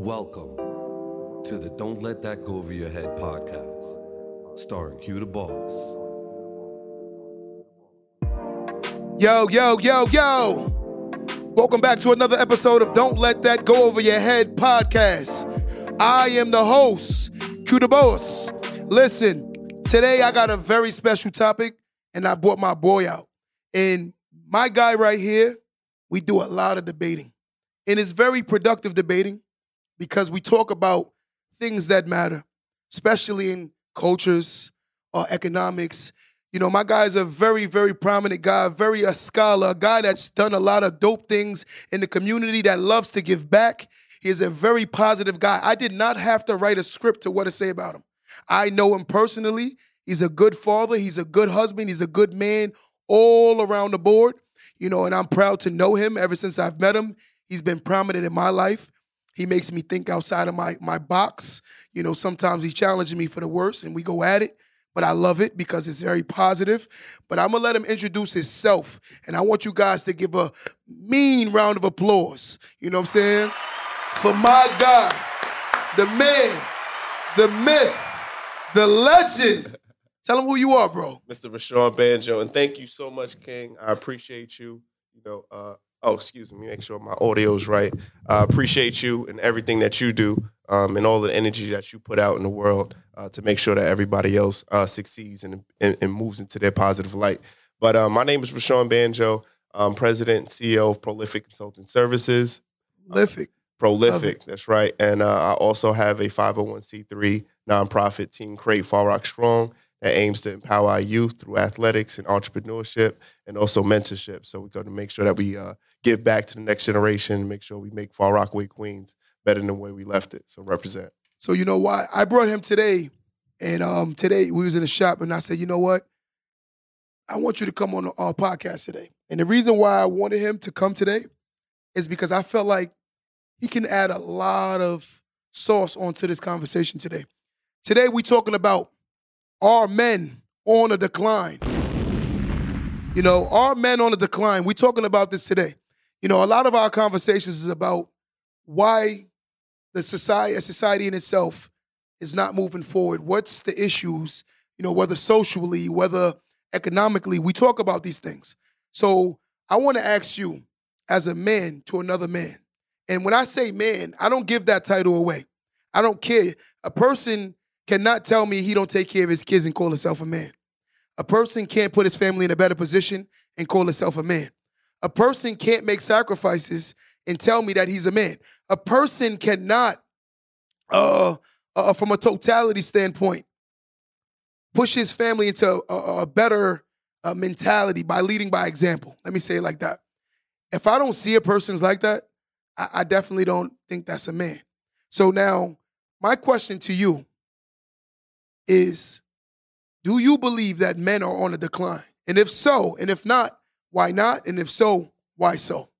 Welcome to the Don't Let That Go Over Your Head podcast, starring Q the Boss. Yo, yo, yo, yo. Welcome back to another episode of Don't Let That Go Over Your Head podcast. I am the host, Q the Boss. Listen, today I got a very special topic and I brought my boy out. And my guy right here, we do a lot of debating. And it's very productive debating because we talk about things that matter, especially in cultures or economics. You know, my guy's a very, very prominent guy, very a scholar, a guy that's done a lot of dope things in the community that loves to give back. He is a very positive guy. I did not have to write a script to what to say about him. I know him personally. He's a good father. He's a good husband. He's a good man all around the board. You know, and I'm proud to know him ever since I've met him. He's been prominent in my life. He makes me think outside of my my box. You know, sometimes he's challenging me for the worst, and we go at it. But I love it because it's very positive. But I'm gonna let him introduce himself, and I want you guys to give a mean round of applause. You know what I'm saying? For my guy, the man, the myth, the legend. Tell him who you are, bro. Mr. Rashawn Banjo, and thank you so much, King. I appreciate you. You know, uh, oh, excuse me, make sure my audio's right. I appreciate you and everything that you do, um, and all the energy that you put out in the world uh, to make sure that everybody else uh, succeeds and, and, and moves into their positive light. But uh, my name is Rashawn Banjo. I'm president and CEO of Prolific Consulting Services. Prolific. Prolific, that's right. And uh, I also have a 501c3 nonprofit, Team Crate Far Rock Strong, that aims to empower our youth through athletics and entrepreneurship and also mentorship. So we're going to make sure that we uh, give back to the next generation, make sure we make Far Rockaway Queens better than the way we left it. So represent. So you know why I brought him today, and um, today we was in the shop, and I said, you know what, I want you to come on our podcast today. And the reason why I wanted him to come today is because I felt like he can add a lot of sauce onto this conversation today. Today we talking about are men on a decline? You know, are men on a decline? We're talking about this today. You know, a lot of our conversations is about why the society, society in itself, is not moving forward. What's the issues? You know, whether socially, whether economically, we talk about these things. So I want to ask you, as a man to another man, and when I say man, I don't give that title away. I don't care. A person cannot tell me he don't take care of his kids and call himself a man. A person can't put his family in a better position and call himself a man. A person can't make sacrifices and tell me that he's a man. A person cannot, uh, uh from a totality standpoint, push his family into a, a better uh, mentality by leading by example. Let me say it like that. If I don't see a person's like that, I, I definitely don't think that's a man. So now, my question to you is do you believe that men are on a decline? And if so, and if not, why not? And if so, why so?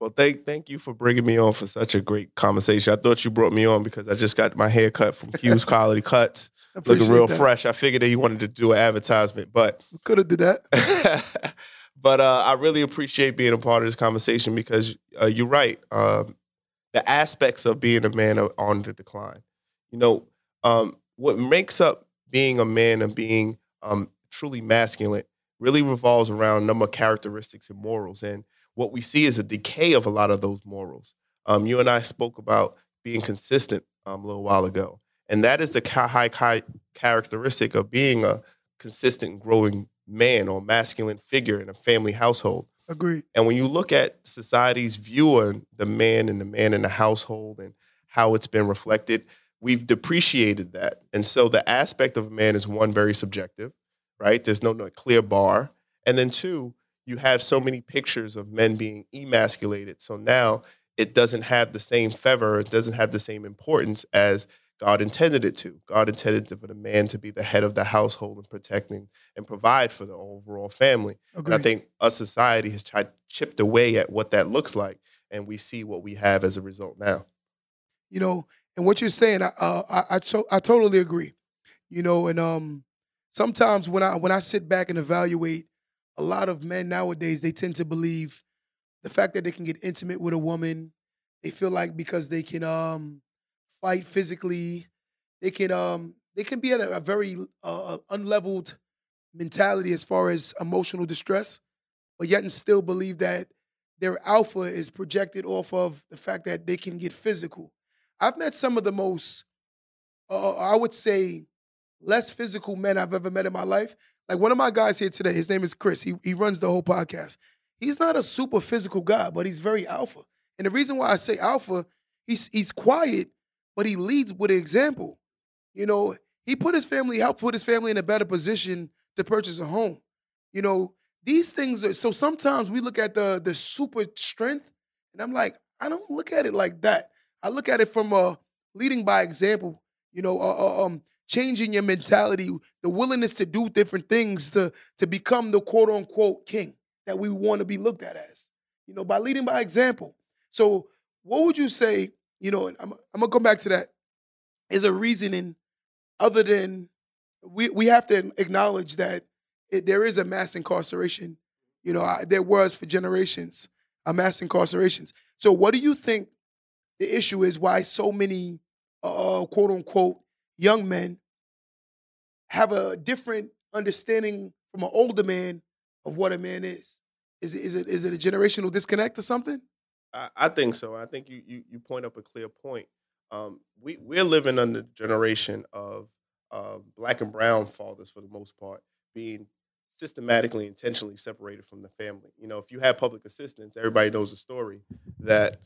Well, thank thank you for bringing me on for such a great conversation. I thought you brought me on because I just got my hair cut from Hughes Quality Cuts, looking real that. fresh. I figured that you wanted to do an advertisement, but Could have did that. but uh, I really appreciate being a part of this conversation because uh, you're right. Um, the aspects of being a man are on the decline. You know, um, what makes up being a man and being um, truly masculine really revolves around a number of characteristics and morals. And what we see is a decay of a lot of those morals. Um, you and I spoke about being consistent um, a little while ago. And that is the high, high characteristic of being a consistent, growing man or masculine figure in a family household. Agreed. And when you look at society's view on the man and the man in the household and how it's been reflected, we've depreciated that. And so the aspect of a man is one, very subjective, right? There's no, no clear bar. And then two, you have so many pictures of men being emasculated. So now it doesn't have the same feather, it doesn't have the same importance as God intended it to. God intended for the man to be the head of the household and protecting and provide for the overall family. And I think our society has tried chipped away at what that looks like, and we see what we have as a result now. you know, and what you're saying, I uh, I I, to- I totally agree. You know, and um, sometimes when I when I sit back and evaluate, a lot of men nowadays they tend to believe the fact that they can get intimate with a woman, They feel like because they can um fight physically, they can um they can be at a, a very uh, unleveled mentality as far as emotional distress, but yet and still believe that their alpha is projected off of the fact that they can get physical. I've met some of the most, uh, I would say, less physical men I've ever met in my life. Like one of my guys here today, his name is Chris. He he runs the whole podcast. He's not a super physical guy, but he's very alpha. And the reason why I say alpha, he's he's quiet, but he leads with example. You know, he put his family, helped put his family in a better position to purchase a home. You know, these things are so sometimes we look at the the super strength, and I'm like, I don't look at it like that. I look at it from a leading by example. You know, uh, uh, um, changing your mentality, the willingness to do different things to to become the quote unquote king that we want to be looked at as. You know, by leading by example. So, what would you say? You know, I'm, I'm gonna come back to that. Is a reasoning other than we we have to acknowledge that it, there is a mass incarceration. You know, I, there was for generations a mass incarcerations. So, what do you think the issue is? Why so many uh, quote unquote young men have a different understanding from an older man of what a man is? Is it is it is it a generational disconnect or something? I, I think so. I think you, you you point up a clear point. Um, we we're living under the generation of uh, black and brown fathers for the most part being systematically intentionally separated from the family. You know, if you have public assistance, everybody knows the story that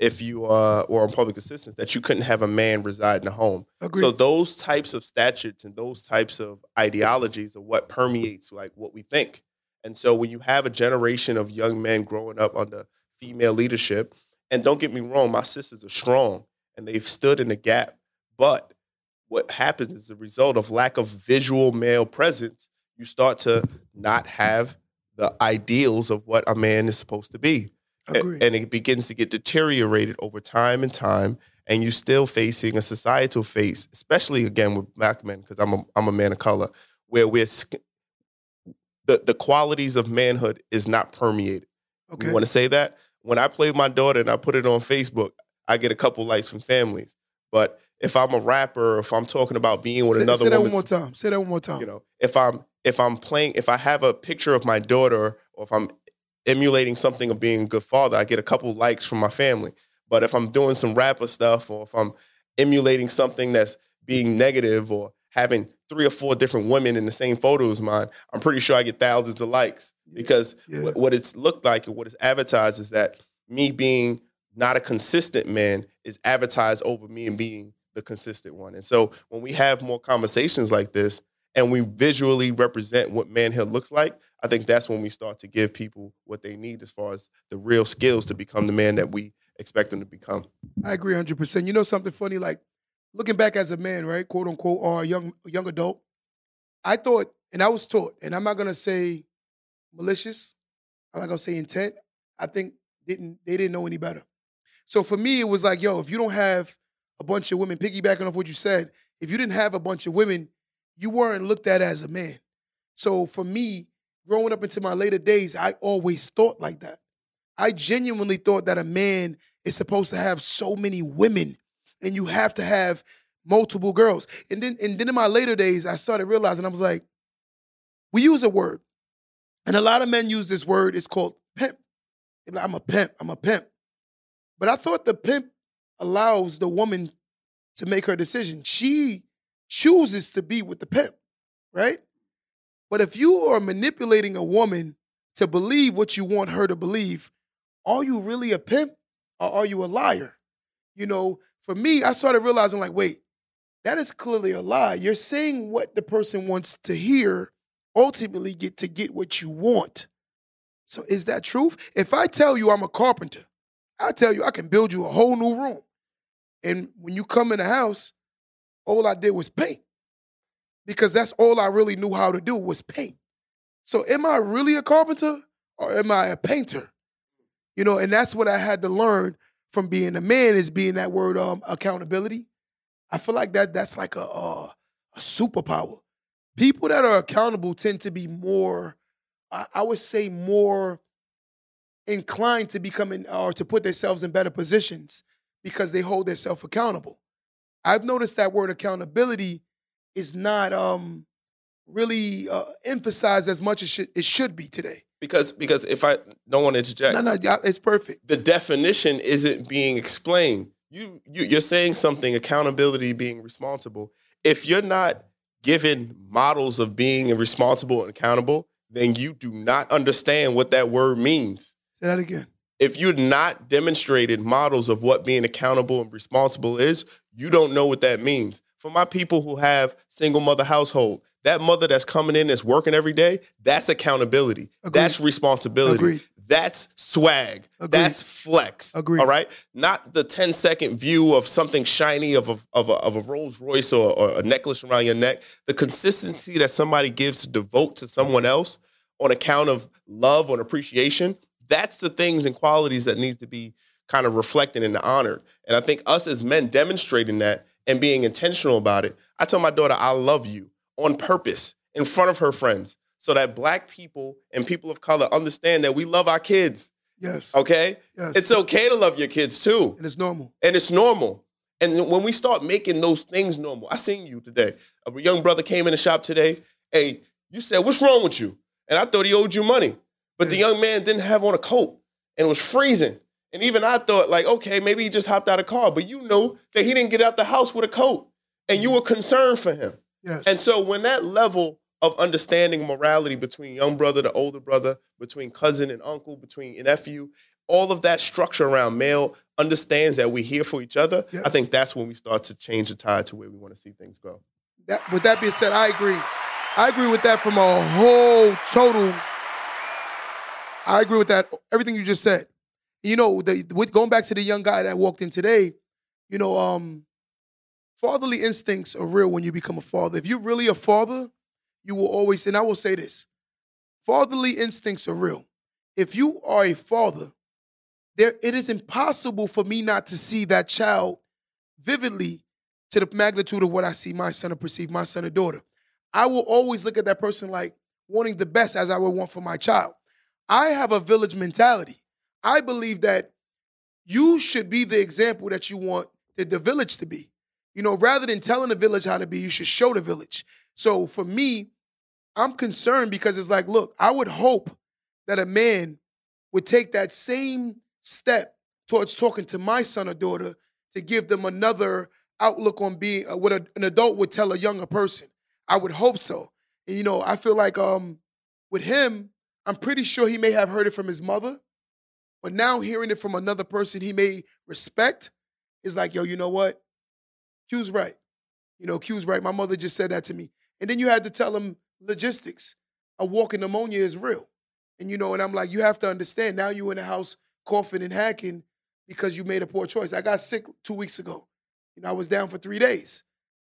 if you uh, were on public assistance, that you couldn't have a man reside in a home. Agreed. So those types of statutes and those types of ideologies are what permeates like what we think. And so when you have a generation of young men growing up under female leadership, and don't get me wrong, my sisters are strong and they've stood in the gap. But what happens as a result of lack of visual male presence, you start to not have the ideals of what a man is supposed to be. Agreed. And it begins to get deteriorated over time and time. And you're still facing a societal face, especially again with black men, because I'm a, I'm a man of color, where we're the, the qualities of manhood is not permeated. okay. You want to say that? When I play with my daughter and I put it on Facebook, I get a couple likes from families. But if I'm a rapper, or if I'm talking about being with say, another say that one more time. Say that one more time. you know, if I'm if I'm playing, if I have a picture of my daughter, or if I'm emulating something of being a good father, I get a couple likes from my family. But if I'm doing some rapper stuff, or if I'm emulating something that's being negative, or having three or four different women in the same photo as mine, I'm pretty sure I get thousands of likes because Yeah. what, what it's looked like and what it's advertised is that me being not a consistent man is advertised over me and being the consistent one. And so when we have more conversations like this and we visually represent what manhood looks like, I think that's when we start to give people what they need as far as the real skills to become the man that we expect them to become. I agree 100%. You know something funny? Like, looking back as a man, right, quote unquote, or a young, young adult, I thought, and I was taught, and I'm not to say malicious, I'm not to say intent. I think didn't they didn't know any better. So for me, it was like, yo, if you don't have a bunch of women, piggybacking off what you said, if you didn't have a bunch of women, you weren't looked at as a man. So for me, growing up into my later days, I always thought like that. I genuinely thought that a man is supposed to have so many women and you have to have multiple girls. And then and then in my later days, I started realizing I was like, we use a word. And a lot of men use this word, it's called pimp. Like, I'm a pimp, I'm a pimp. But I thought the pimp allows the woman to make her decision. She chooses to be with the pimp, right? But if you are manipulating a woman to believe what you want her to believe, are you really a pimp or are you a liar? You know, for me, I started realizing like, wait, that is clearly a lie. You're saying what the person wants to hear, ultimately get to get what you want. So is that truth? If I tell you I'm a carpenter, I tell you I can build you a whole new room. And when you come in the house, all I did was paint. Because that's all I really knew how to do was paint. So am I really a carpenter or am I a painter? You know, and that's what I had to learn from being a man is being that word um accountability. I feel like that that's like a a, superpower. People that are accountable tend to be more, I, I would say more inclined to become in, or to put themselves in better positions because they hold themselves accountable. I've noticed that word accountability is not um, really uh, emphasized as much as it should be today. Because because if I don't want to interject, no, no, it's perfect. The definition isn't being explained. You, you you're saying something accountability being responsible. If you're not given models of being responsible and accountable, then you do not understand what that word means. Say that again. If you're not demonstrated models of what being accountable and responsible is, you don't know what that means. For my people who have single mother household, that mother that's coming in that's working every day, that's accountability. Agreed. That's responsibility. Agreed. That's swag. Agreed. That's flex. Agreed. All right. Not the 10 second view of something shiny of a, of a, of a Rolls Royce or, or a necklace around your neck. The consistency that somebody gives to devote to someone else on account of love or appreciation, that's the things and qualities that needs to be kind of reflected and honored. And I think us as men demonstrating that and being intentional about it. I tell my daughter, I love you on purpose in front of her friends so that black people and people of color understand that we love our kids. Yes. Okay? Yes. It's okay to love your kids too. And it's normal. And it's normal. And when we start making those things normal, I seen you today. A young brother came in the shop today. Hey, you said, what's wrong with you? And I thought he owed you money. But yeah. the young man didn't have on a coat and it was freezing. And even I thought, like, okay, maybe he just hopped out of car. But you know that he didn't get out the house with a coat. And you were concerned for him. Yes. And so when that level of understanding morality between young brother to older brother, between cousin and uncle, between nephew, all of that structure around male understands that we're here for each other. Yes. I think that's when we start to change the tide to where we want to see things go. That, with that being said, I agree. I agree with that from a whole total. I agree with that. Everything you just said. You know, the, with going back to the young guy that walked in today, you know, um, fatherly instincts are real when you become a father. If you're really a father, you will always, and I will say this fatherly instincts are real. If you are a father, there it is impossible for me not to see that child vividly to the magnitude of what I see my son or perceive my son or daughter. I will always look at that person like wanting the best as I would want for my child. I have a village mentality. I believe that you should be the example that you want the, the village to be. You know, rather than telling the village how to be, you should show the village. So for me, I'm concerned because it's like, look, I would hope that a man would take that same step towards talking to my son or daughter to give them another outlook on being uh, what a, an adult would tell a younger person. I would hope so. And you know, I feel like um with him, I'm pretty sure he may have heard it from his mother, but now hearing it from another person he may respect is like, yo, you know what? Q's right. You know, Q's right. My mother just said that to me. And then you had to tell him logistics. A walking pneumonia is real. And you know, and I'm like, you have to understand. Now you're in the house coughing and hacking because you made a poor choice. I got sick two weeks ago. You know, I was down for three days.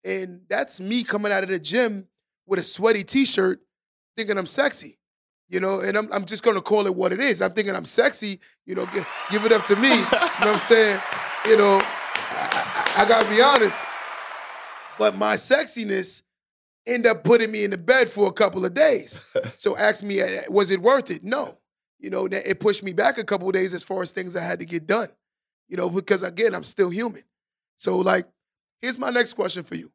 And that's me coming out of the gym with a sweaty t-shirt thinking I'm sexy. You know, and I'm, I'm just gonna call it what it is. I'm thinking I'm sexy, you know, give, give it up to me. you know what I'm saying? You know, I, I, I gotta be honest. But my sexiness ended up putting me in the bed for a couple of days. so ask me, uh, was it worth it? No. You know, it pushed me back a couple of days as far as things I had to get done. You know, because again, I'm still human. So like, here's my next question for you.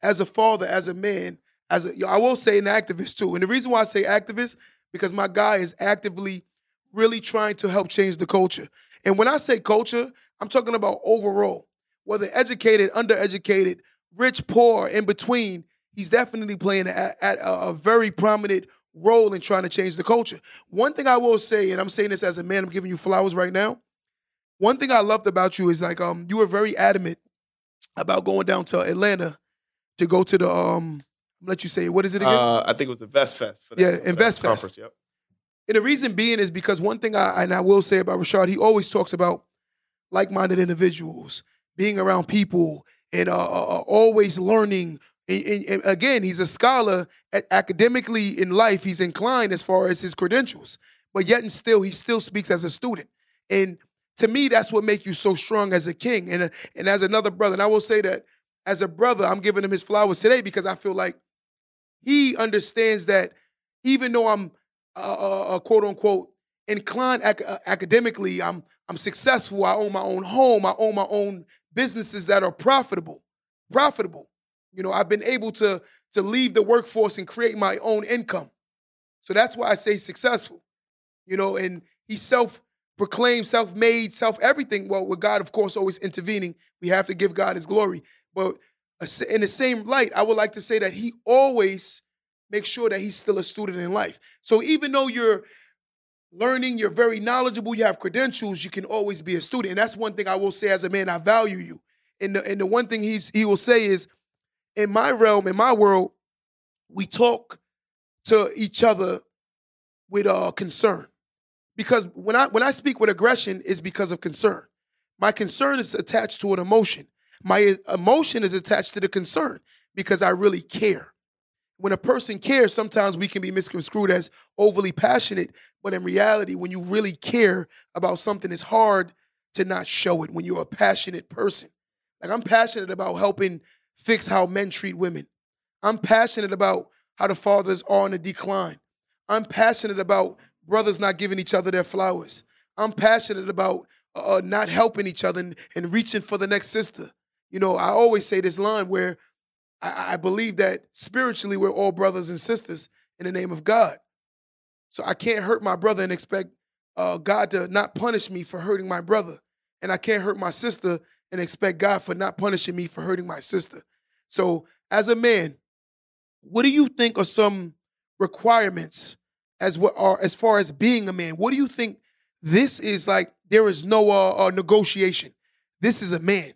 As a father, as a man, as a, I will say an activist too. And the reason why I say activist, because my guy is actively really trying to help change the culture. And when I say culture, I'm talking about overall, whether educated, undereducated, rich, poor, in between, he's definitely playing at a, a, very prominent role in trying to change the culture. One thing I will say, and I'm saying this as a man, I'm giving you flowers right now. One thing I loved about you is like um you were very adamant about going down to Atlanta to go to the um let you say what is it again? Uh, I think it was Invest Fest. For that, yeah, Invest Fest. Conference, yep. And the reason being is because one thing I and I will say about Rashad, he always talks about like-minded individuals, being around people and uh, uh, uh, always learning. And, and, and again, he's a scholar academically in life. He's inclined as far as his credentials, but yet and still, he still speaks as a student. And to me, that's what makes you so strong as a king and, a, and as another brother. And I will say that as a brother, I'm giving him his flowers today because I feel like he understands that even though I'm a, a, a quote unquote inclined ac- uh, academically. I'm I'm successful. I own my own home. I own my own businesses that are profitable. Profitable. You know, I've been able to to leave the workforce and create my own income. So that's why I say successful. You know, and he self proclaimed, self made, self everything. Well, with God, of course, always intervening, we have to give God his glory. But uh, in the same light, I would like to say that he always makes sure that he's still a student in life. So even though you're learning, you're very knowledgeable, you have credentials, you can always be a student. And that's one thing I will say as a man, I value you. And the, and the one thing he's he will say is, in my realm, in my world, we talk to each other with uh, concern. Because when I when I speak with aggression, is because of concern. My concern is attached to an emotion. My emotion is attached to the concern because I really care. When a person cares, sometimes we can be misconstrued as overly passionate, but in reality, when you really care about something, it's hard to not show it when you're a passionate person. Like I'm passionate about helping fix how men treat women. I'm passionate about how the fathers are on a decline. I'm passionate about brothers not giving each other their flowers. I'm passionate about uh, not helping each other and, and, reaching for the next sister. You know, I always say this line where I, I believe that spiritually we're all brothers and sisters in the name of God. So I can't hurt my brother and expect uh, God to not punish me for hurting my brother. And I can't hurt my sister and expect God for not punishing me for hurting my sister. So, as a man, what do you think are some requirements as what are as far as being a man? What do you think this is like? There is no uh, uh, negotiation. This is a man.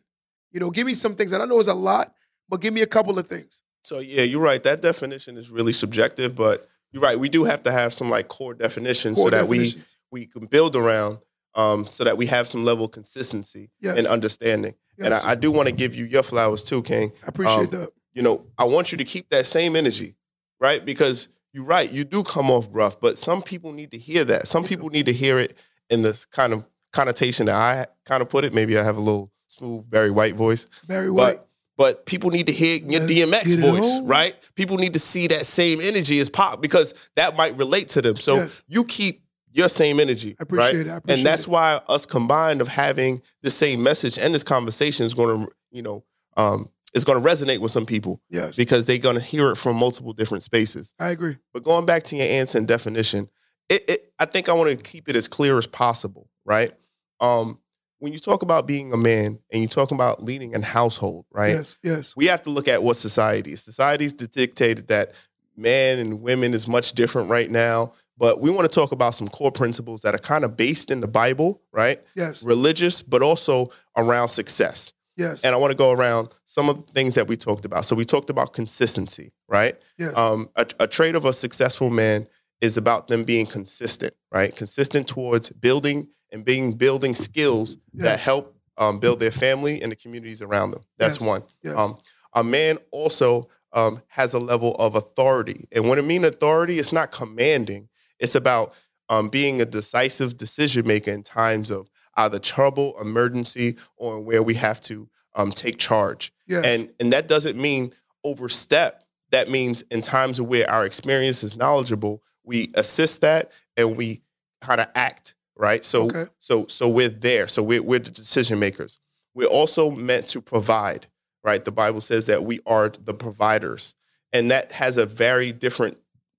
You know, give me some things. And I know it's a lot, but give me a couple of things. So yeah, you're right. That definition is really subjective, but you're right. We do have to have some like core definitions core so that we we can build around, um, so that we have some level of consistency yes. and understanding. Yes. And I, I do want to give you your flowers too, King. I appreciate um, that. You know, I want you to keep that same energy, right? Because you're right, you do come off rough, but some people need to hear that. Some people need to hear it in this kind of connotation that I kind of put it. Maybe I have a little smooth, very white voice. Very white. But, but people need to hear your Let's DMX voice, right? People need to see that same energy as pop because that might relate to them. So yes. you keep your same energy, I appreciate right? It. I appreciate and that's it. why us combined of having the same message and this conversation is going to, you know, um, is going to resonate with some people. Yes. Because they're going to hear it from multiple different spaces. I agree. But going back to your answer and definition, it, it I think I want to keep it as clear as possible, right? Um, when you talk about being a man and you talk about leading a household, right? Yes, yes. We have to look at what society is. Society's dictated that men and women is much different right now. But we want to talk about some core principles that are kind of based in the Bible, right? Yes. Religious, but also around success. Yes. And I want to go around some of the things that we talked about. So we talked about consistency, right? Yes. Um, a, a trait of a successful man is about them being consistent, right? Consistent towards building and being building skills yes. that help um, build their family and the communities around them. That's yes. one. Yes. Um, a man also um, has a level of authority, and when I mean authority, it's not commanding. It's about um, being a decisive decision maker in times of either trouble, emergency, or where we have to um, take charge. Yes. And and that doesn't mean overstep. That means in times where our experience is knowledgeable, we assist that and we kind of act right. So okay. so so we're there. So we're we're the decision makers. We're also meant to provide, right? The Bible says that we are the providers, and that has a very different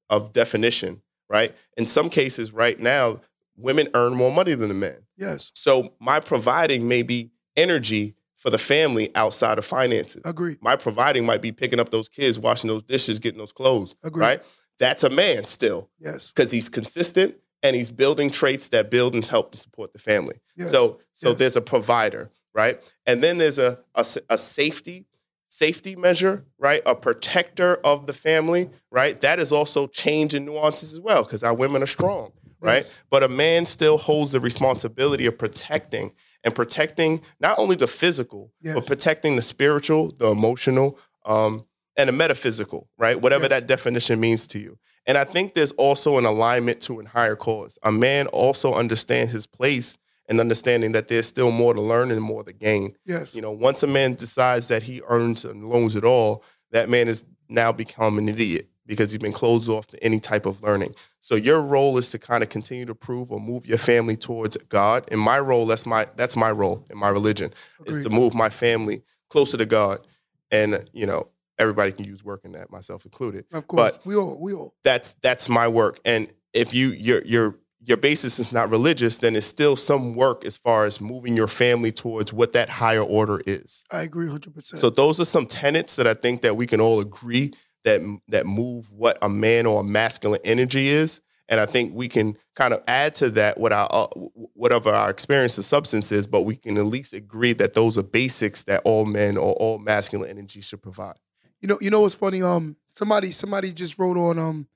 of definition, right? In some cases, right now, women earn more money than the men. Yes. So my providing may be energy for the family outside of finances. Agree. My providing might be picking up those kids, washing those dishes, getting those clothes. Agree. Right? That's a man still. Yes. Because he's consistent and he's building traits that build and help to support the family. Yes. So so yes. there's a provider, right? And then there's a, a, a safety safety measure, right? A protector of the family, right? That is also change and nuances as well because our women are strong, right? Yes. But a man still holds the responsibility of protecting and protecting not only the physical, but protecting the spiritual, the emotional, um, and the metaphysical, right? Whatever that definition means to you. And I think there's also an alignment to a higher cause. A man also understands his place and understanding that there's still more to learn and more to gain. Yes. You know, once a man decides that he earns and loans it all, that man is now become an idiot because he's been closed off to any type of learning. So your role is to kind of continue to prove or move your family towards God. And my role, that's my that's my role in my religion, is to move my family closer to God. And you know, everybody can use work in that, myself included. Of course, but we all, we all. That's that's my work. And if you your your your basis is not religious, then it's still some work as far as moving your family towards what that higher order is. I agree, hundred percent. So those are some tenets that I think that we can all agree that that move what a man or a masculine energy is, and I think we can kind of add to that what our uh, whatever our experience of substance is, but we can at least agree that those are basics that all men or all masculine energy should provide. You know, you know what's funny? Um, somebody, somebody just wrote on um,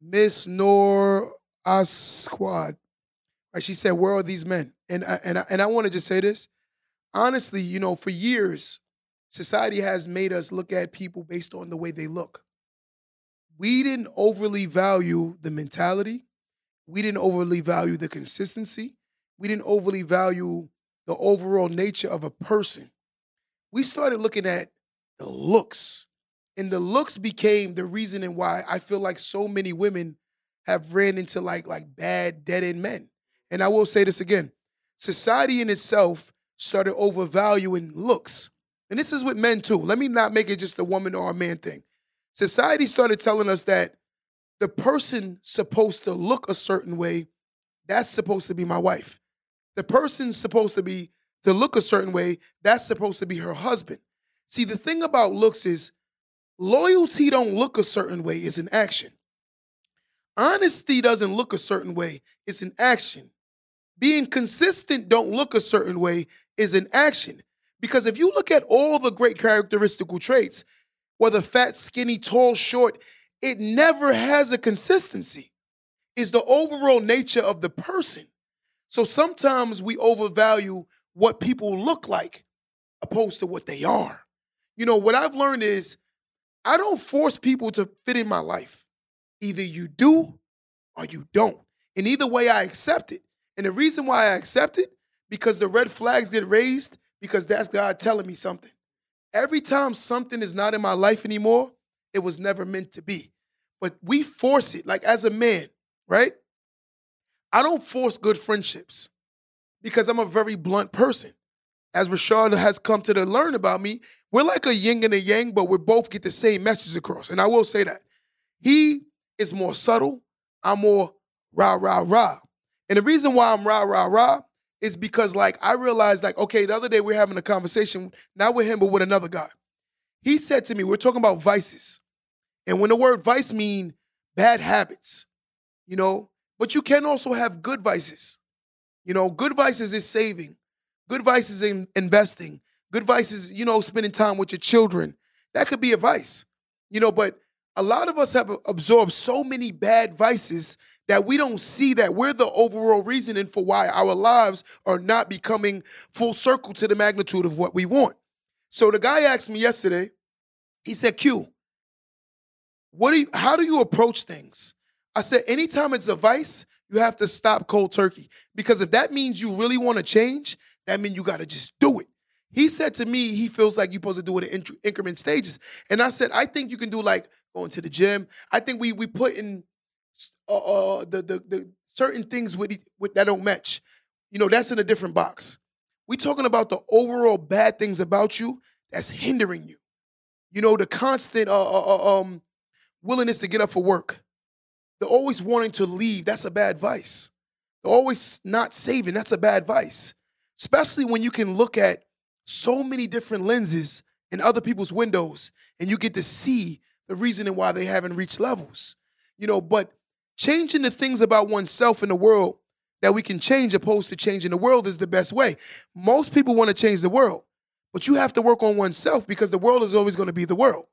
Miss Nor Asquad. Right, she said, "Where are these men?" And I, and I, and I want to just say this, honestly. You know, for years, society has made us look at people based on the way they look. We didn't overly value the mentality. We didn't overly value the consistency. We didn't overly value the overall nature of a person. We started looking at the looks. And the looks became the reasoning why I feel like so many women have ran into like like bad dead end men. And I will say this again. Society in itself started overvaluing looks. And this is with men too. Let me not make it just a woman or a man thing. Society started telling us that the person supposed to look a certain way, that's supposed to be my wife. The person's supposed to be to look a certain way, that's supposed to be her husband. See, the thing about looks is loyalty don't look a certain way, it's an action. Honesty doesn't look a certain way, it's an action. Being consistent don't look a certain way is an action. Because if you look at all the great characteristical traits, whether fat, skinny, tall, short, it never has a consistency. It's the overall nature of the person. So sometimes we overvalue what people look like opposed to what they are. You know, what I've learned is I don't force people to fit in my life. Either you do or you don't. And either way, I accept it. And the reason why I accept it, because the red flags get raised, because that's God telling me something. Every time something is not in my life anymore, it was never meant to be. But we force it, like as a man, right? I don't force good friendships because I'm a very blunt person. As Rashad has come to learn about me, we're like a yin and a yang, but we both get the same message across. And I will say that. He is more subtle. I'm more rah, rah, rah. And the reason why I'm rah, rah, rah is because, like, I realized, like, okay, the other day we are having a conversation, not with him, but with another guy. He said to me, we're talking about vices. And when the word vice mean bad habits, you know, but you can also have good vices. You know, good vices is saving. Good vices in investing. Good vices, you know, spending time with your children. That could be a vice. You know, but a lot of us have absorbed so many bad vices that we don't see that we're the overall reasoning for why our lives are not becoming full circle to the magnitude of what we want. So the guy asked me yesterday, he said, Q, what do you, how do you approach things? I said, anytime it's a vice, you have to stop cold turkey. Because if that means you really want to change, that means you got to just do it. He said to me, he feels like you're supposed to do it in increment stages. And I said, I think you can do like going to the gym. I think we we put in uh, uh, the, the the certain things with, with that don't match. You know, that's in a different box. We talking about the overall bad things about you that's hindering you. You know, the constant uh, uh, um willingness to get up for work. The always wanting to leave, that's a bad vice. The always not saving, that's a bad vice. Especially when you can look at so many different lenses in other people's windows and you get to see the reasoning why they haven't reached levels. You know, but changing the things about oneself in the world that we can change opposed to changing the world is the best way. Most people want to change the world, but you have to work on oneself because the world is always going to be the world.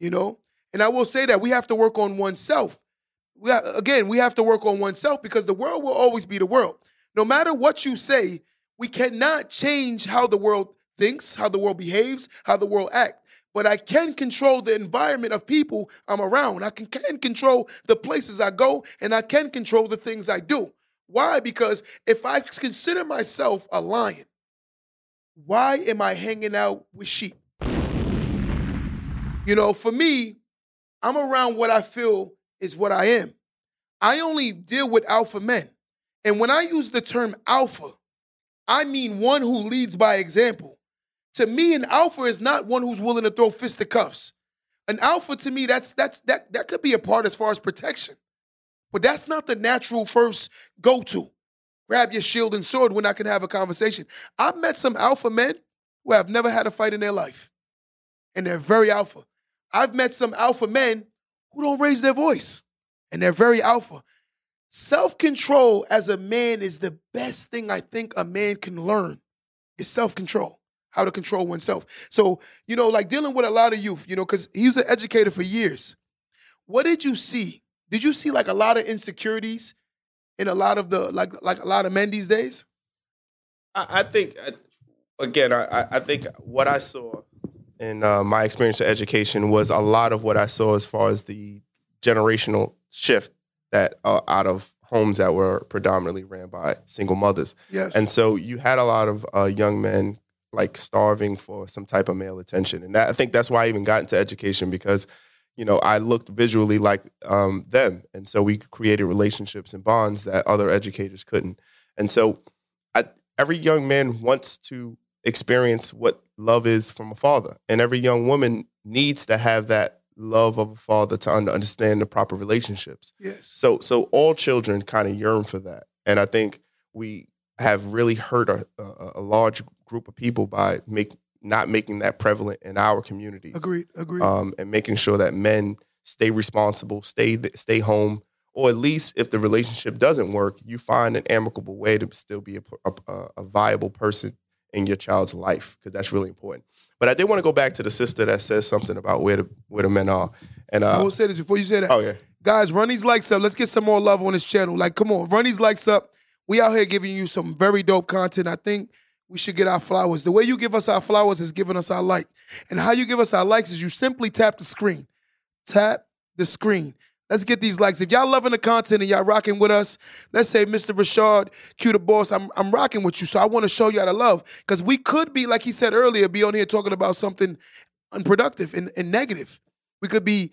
You know? And I will say that we have to work on oneself. We ha- again, we have to work on oneself because the world will always be the world. No matter what you say, we cannot change how the world thinks, how the world behaves, how the world acts. But I can control the environment of people I'm around. I can, can control the places I go, and I can control the things I do. Why? Because if I consider myself a lion, why am I hanging out with sheep? You know, for me, I'm around what I feel is what I am. I only deal with alpha men. And when I use the term alpha, I mean one who leads by example. To me, an alpha is not one who's willing to throw fisticuffs. An alpha to me, that's that's that that could be a part as far as protection. But that's not the natural first go-to. Grab your shield and sword when I can have a conversation. I've met some alpha men who have never had a fight in their life. And they're very alpha. I've met some alpha men who don't raise their voice. And they're very alpha. Self-control as a man is the best thing I think a man can learn. Is self-control how to control oneself. So, you know, like dealing with a lot of youth, you know, because he was an educator for years. What did you see? Did you see like a lot of insecurities in a lot of the like like a lot of men these days? I, I think again, I, I think what I saw in uh, my experience of education was a lot of what I saw as far as the generational shift that uh, out of homes that were predominantly ran by single mothers. Yes. And so you had a lot of uh, young men like starving for some type of male attention. And that, I think that's why I even got into education because, you know, I looked visually like um, them. And so we created relationships and bonds that other educators couldn't. And so I, every young man wants to experience what love is from a father. And every young woman needs to have that love of a father to understand the proper relationships. Yes. So so all children kind of yearn for that. And I think we have really hurt a, a, a large group of people by make not making that prevalent in our communities. Agreed. Agreed. Um, and making sure that men stay responsible, stay stay home, or at least if the relationship doesn't work, you find an amicable way to still be a, a, a viable person in your child's life because that's really important. But I did want to go back to the sister that says something about where the where the men are. And uh, I will say this before you say that. oh yeah, Guys, run these likes up. Let's get some more love on this channel. Like, come on, run these likes up. We out here giving you some very dope content. I think we should get our flowers. The way you give us our flowers is giving us our like. And how you give us our likes is you simply tap the screen. Tap the screen. Let's get these likes. If y'all loving the content and y'all rocking with us, let's say Mr. Rashad, Q the boss, I'm, I'm rocking with you. So I want to show y'all the love. Because we could be, like he said earlier, be on here talking about something unproductive and, and negative. We could be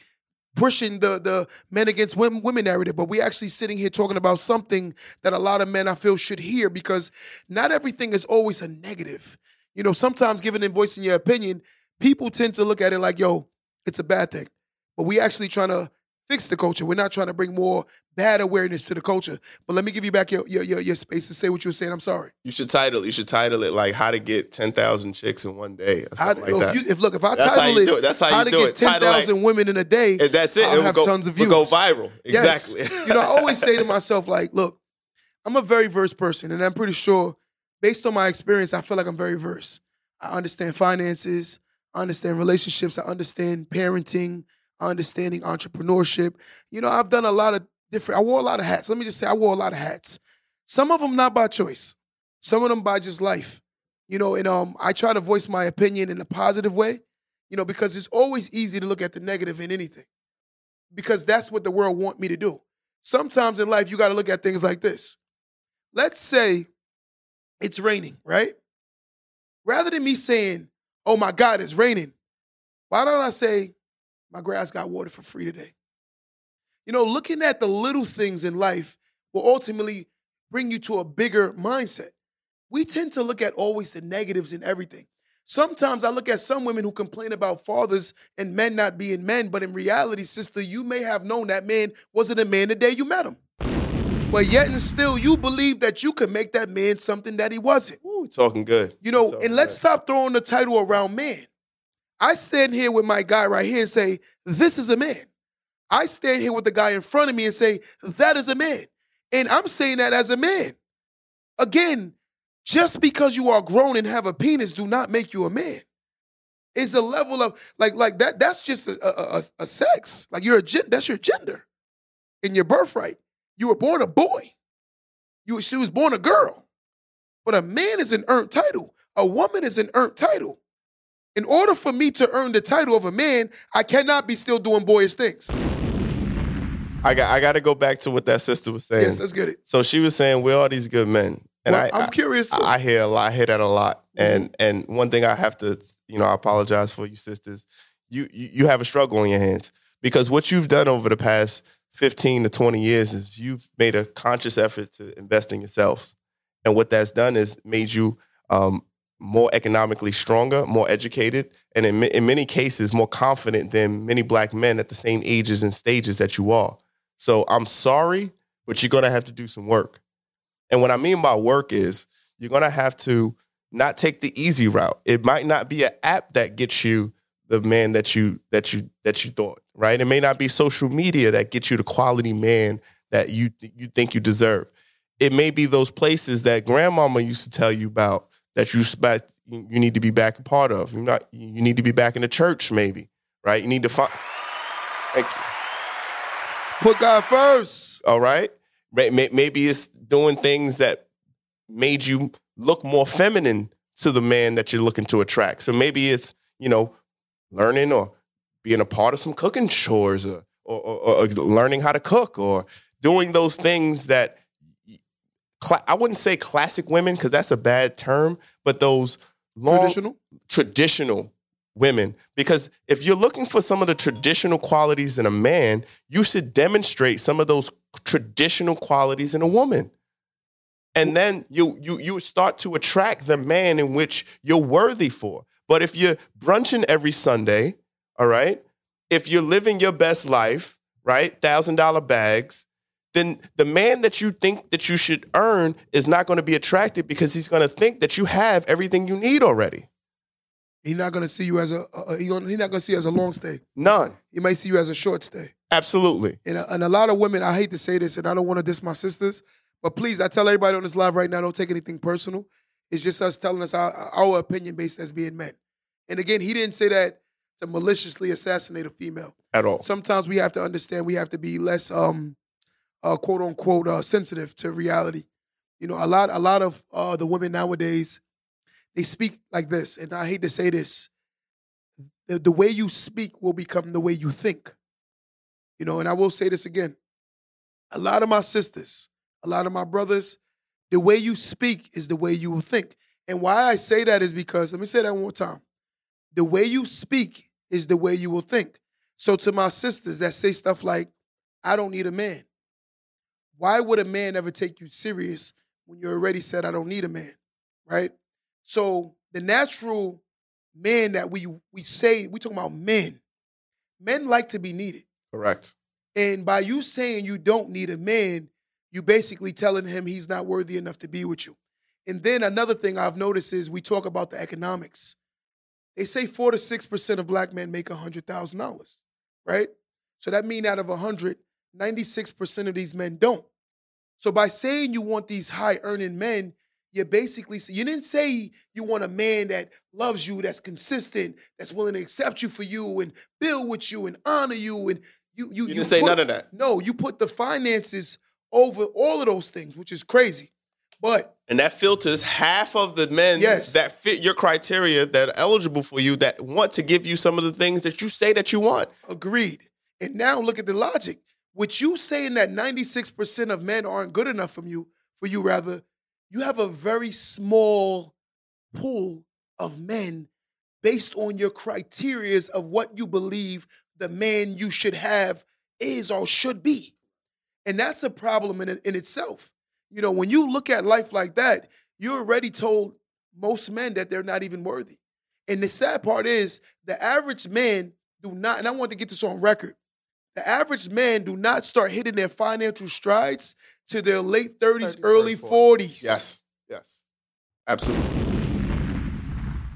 pushing the the men against women, women narrative, but we actually sitting here talking about something that a lot of men I feel should hear because not everything is always a negative. You know, sometimes giving and voicing your opinion, people tend to look at it like, yo, it's a bad thing. But we actually trying to fix the culture. We're not trying to bring more bad awareness to the culture. But let me give you back your your your, your space to say what you were saying. I'm sorry. you should title you should title it like how to get ten thousand chicks in one day or I, something like if, that. you, if look, if I That's title it, it. That's how you to do get it. Ten like- thousand women in a day, and that's it. I'll have go, tons of will go views. viral. Yes. Exactly. you know, I always say to myself, like, look, I'm a very versed person, and I'm pretty sure, based on my experience, I feel like I'm very versed. I understand finances, I understand relationships, I understand parenting, I understanding entrepreneurship. You know, I've done a lot of different. I wore a lot of hats. Let me just say, I wore a lot of hats. Some of them not by choice. Some of them by just life. You know, and um, I try to voice my opinion in a positive way. You know, because it's always easy to look at the negative in anything because that's what the world want me to do. Sometimes in life, you got to look at things like this. Let's say it's raining, right? Rather than me saying, oh my God, it's raining, why don't I say, my grass got water for free today? You know, looking at the little things in life will ultimately bring you to a bigger mindset. We tend to look at always the negatives in everything. Sometimes I look at some women who complain about fathers and men not being men, but in reality, sister, you may have known that man wasn't a man the day you met him. But yet and still, you believe that you could make that man something that he wasn't. Ooh, talking good. You know, Talking and let's good. stop throwing the title around man. I stand here with my guy right here and say, this is a man. I stand here with the guy in front of me and say, that is a man. And I'm saying that as a man. Again, just because you are grown and have a penis do not make you a man. It's a level of like like that. That's just a, a, a, sex. Like you're a that's your gender in your birthright. You were born a boy. You she was born a girl. But a man is an earned title. A woman is an earned title. In order for me to earn the title of a man, I cannot be still doing boyish things. I got I got to go back to what that sister was saying. Yes, let's get it. so she was saying, "Where are all these good men?" And Well, I, I'm curious too. Mm-hmm. I, I hear a lot. I hear that a lot. And and one thing I have to, you know, I apologize for you sisters. You, you you have a struggle on your hands because what you've done over the past 15 to 20 years is you've made a conscious effort to invest in yourselves. And what that's done is made you um, more economically stronger, more educated, and in, in many cases, more confident than many black men at the same ages and stages that you are. So I'm sorry, but you're gonna have to do some work. And what I mean by work is you're gonna have to not take the easy route. It might not be an app that gets you the man that you that you that you thought, right? It may not be social media that gets you the quality man that you you think you deserve. It may be those places that grandmama used to tell you about that you you need to be back a part of. You not you need to be back in the church, maybe, right? You need to find. Thank you. Put God first. All right. Maybe it's doing things that made you look more feminine to the man that you're looking to attract. So maybe it's you know learning or being a part of some cooking chores or, or, or, or learning how to cook or doing those things that I wouldn't say classic women because that's a bad term, but those long, Traditional? traditional women. Because if you're looking for some of the traditional qualities in a man, you should demonstrate some of those traditional qualities in a woman. And then you you you start to attract the man in which you're worthy for. But if you're brunching every Sunday, all right, if you're living your best life, right, thousand dollar bags, then the man that you think that you should earn is not going to be attracted because he's going to think that you have everything you need already. He's not gonna see you as a, a he's not gonna see you as a long stay. None. He might see you as a short stay. Absolutely. And a, and a lot of women, I hate to say this, and I don't want to diss my sisters, but please, I tell everybody on this live right now, don't take anything personal. It's just us telling us our, our opinion based as being men. And again, he didn't say that to maliciously assassinate a female. At all. Sometimes we have to understand we have to be less um uh, quote unquote uh, sensitive to reality. You know, a lot a lot of uh, the women nowadays they speak like this, and I hate to say this. The, the way you speak will become the way you think. You know, and I will say this again. A lot of my sisters, a lot of my brothers, the way you speak is the way you will think. And why I say that is because, let me say that one more time. The way you speak is the way you will think. So to my sisters that say stuff like, I don't need a man. Why would a man ever take you serious when you already said I don't need a man? Right? So the natural man that we we say, we talking about men. Men like to be needed. Correct. And by you saying you don't need a man, you basically telling him he's not worthy enough to be with you. And then another thing I've noticed is we talk about the economics. They say four to six percent of black men make hundred thousand dollars, right? So that means out of a hundred, 96% of these men don't. So by saying you want these high earning men, you basically you didn't say you want a man that loves you, that's consistent, that's willing to accept you for you and build with you and honor you and you you, You didn't say put- none of that. No, you put the finances over all of those things, which is crazy. But And that filters half of the men Yes. that fit your criteria that are eligible for you that want to give you some of the things that you say that you want. Agreed. And now look at the logic. With you saying that 96% of men aren't good enough from you, for you rather, you have a very small pool of men based on your criterias of what you believe the man you should have is or should be. And that's a problem in, in itself. You know, when you look at life like that, you're already told most men that they're not even worthy. And the sad part is the average man do not, and I want to get this on record. The average man do not start hitting their financial strides to their late 30s, 30s, early 40s. 40s. Yes. Yes. Absolutely.